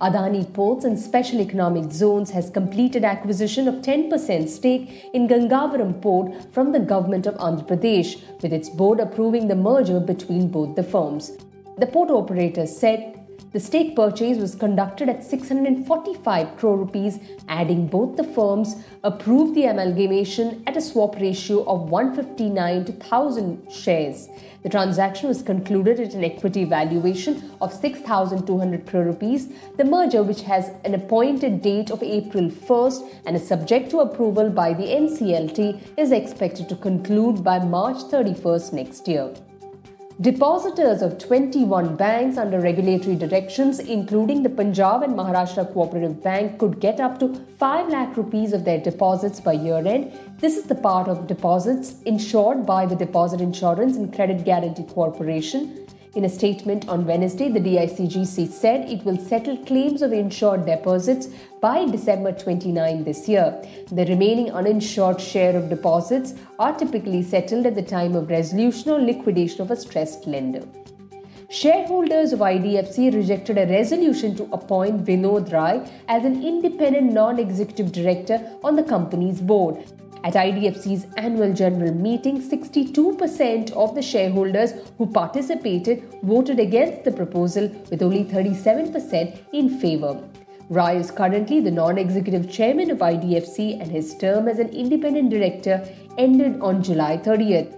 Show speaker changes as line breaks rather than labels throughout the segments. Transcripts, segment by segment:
Adani Ports and Special Economic Zones has completed acquisition of 10% stake in Gangavaram Port from the government of Andhra Pradesh, with its board approving the merger between both the firms. The port operator said the stake purchase was conducted at 645 crore rupees, adding both the firms approved the amalgamation at a swap ratio of 159 to 1000 shares. The transaction was concluded at an equity valuation of 6200 crore rupees. The merger which has an appointed date of April 1st and is subject to approval by the NCLT is expected to conclude by March 31st next year. Depositors of 21 banks under regulatory directions, including the Punjab and Maharashtra Cooperative Bank, could get up to 5 lakh rupees of their deposits by year end. This is the part of deposits insured by the Deposit Insurance and Credit Guarantee Corporation. In a statement on Wednesday, the DICGC said it will settle claims of insured deposits by December 29 this year. The remaining uninsured share of deposits are typically settled at the time of resolution or liquidation of a stressed lender. Shareholders of IDFC rejected a resolution to appoint Vinod Rai as an independent non executive director on the company's board. At IDFC's annual general meeting, 62% of the shareholders who participated voted against the proposal, with only 37% in favor. Rai is currently the non executive chairman of IDFC, and his term as an independent director ended on July 30th.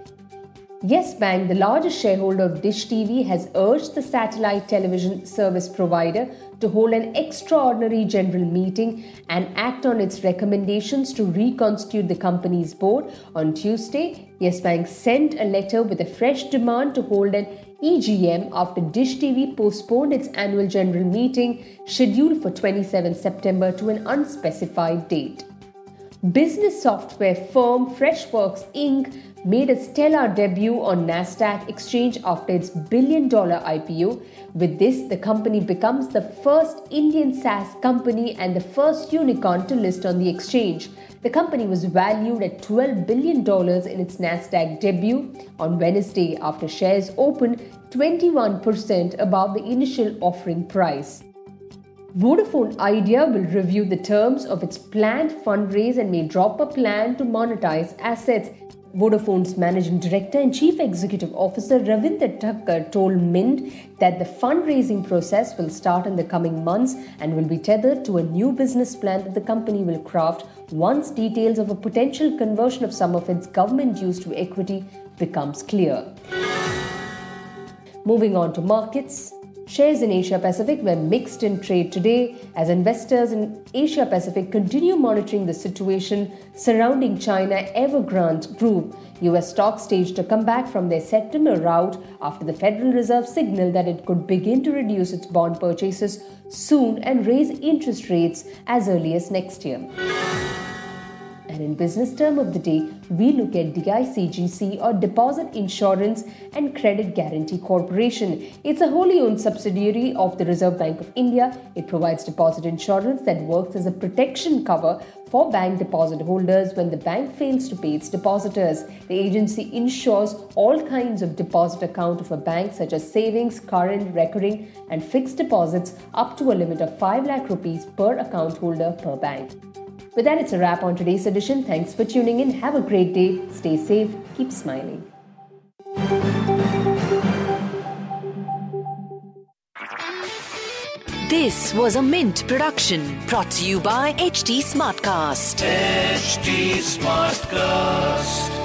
Yes Bank, the largest shareholder of Dish TV, has urged the satellite television service provider to hold an extraordinary general meeting and act on its recommendations to reconstitute the company's board. On Tuesday, Yes Bank sent a letter with a fresh demand to hold an EGM after Dish TV postponed its annual general meeting scheduled for 27 September to an unspecified date. Business software firm Freshworks Inc. made a stellar debut on Nasdaq exchange after its billion dollar IPO. With this, the company becomes the first Indian SaaS company and the first unicorn to list on the exchange. The company was valued at $12 billion in its Nasdaq debut on Wednesday after shares opened 21% above the initial offering price. Vodafone Idea will review the terms of its planned fundraise and may drop a plan to monetize assets. Vodafone's managing director and chief executive officer Ravinder Takkar told Mint that the fundraising process will start in the coming months and will be tethered to a new business plan that the company will craft once details of a potential conversion of some of its government dues to equity becomes clear. Moving on to markets, Shares in Asia Pacific were mixed in trade today as investors in Asia Pacific continue monitoring the situation surrounding China Evergrande Group. US stocks staged a comeback from their September rout after the Federal Reserve signaled that it could begin to reduce its bond purchases soon and raise interest rates as early as next year. And in business term of the day, we look at DICGC or Deposit Insurance and Credit Guarantee Corporation. It's a wholly owned subsidiary of the Reserve Bank of India. It provides deposit insurance that works as a protection cover for bank deposit holders when the bank fails to pay its depositors. The agency insures all kinds of deposit account of a bank such as savings, current, recurring and fixed deposits up to a limit of 5 lakh rupees per account holder per bank. With that, it's a wrap on today's edition. Thanks for tuning in. Have a great day. Stay safe. Keep smiling.
This was a Mint production brought to you by HT Smartcast.
HT Smartcast.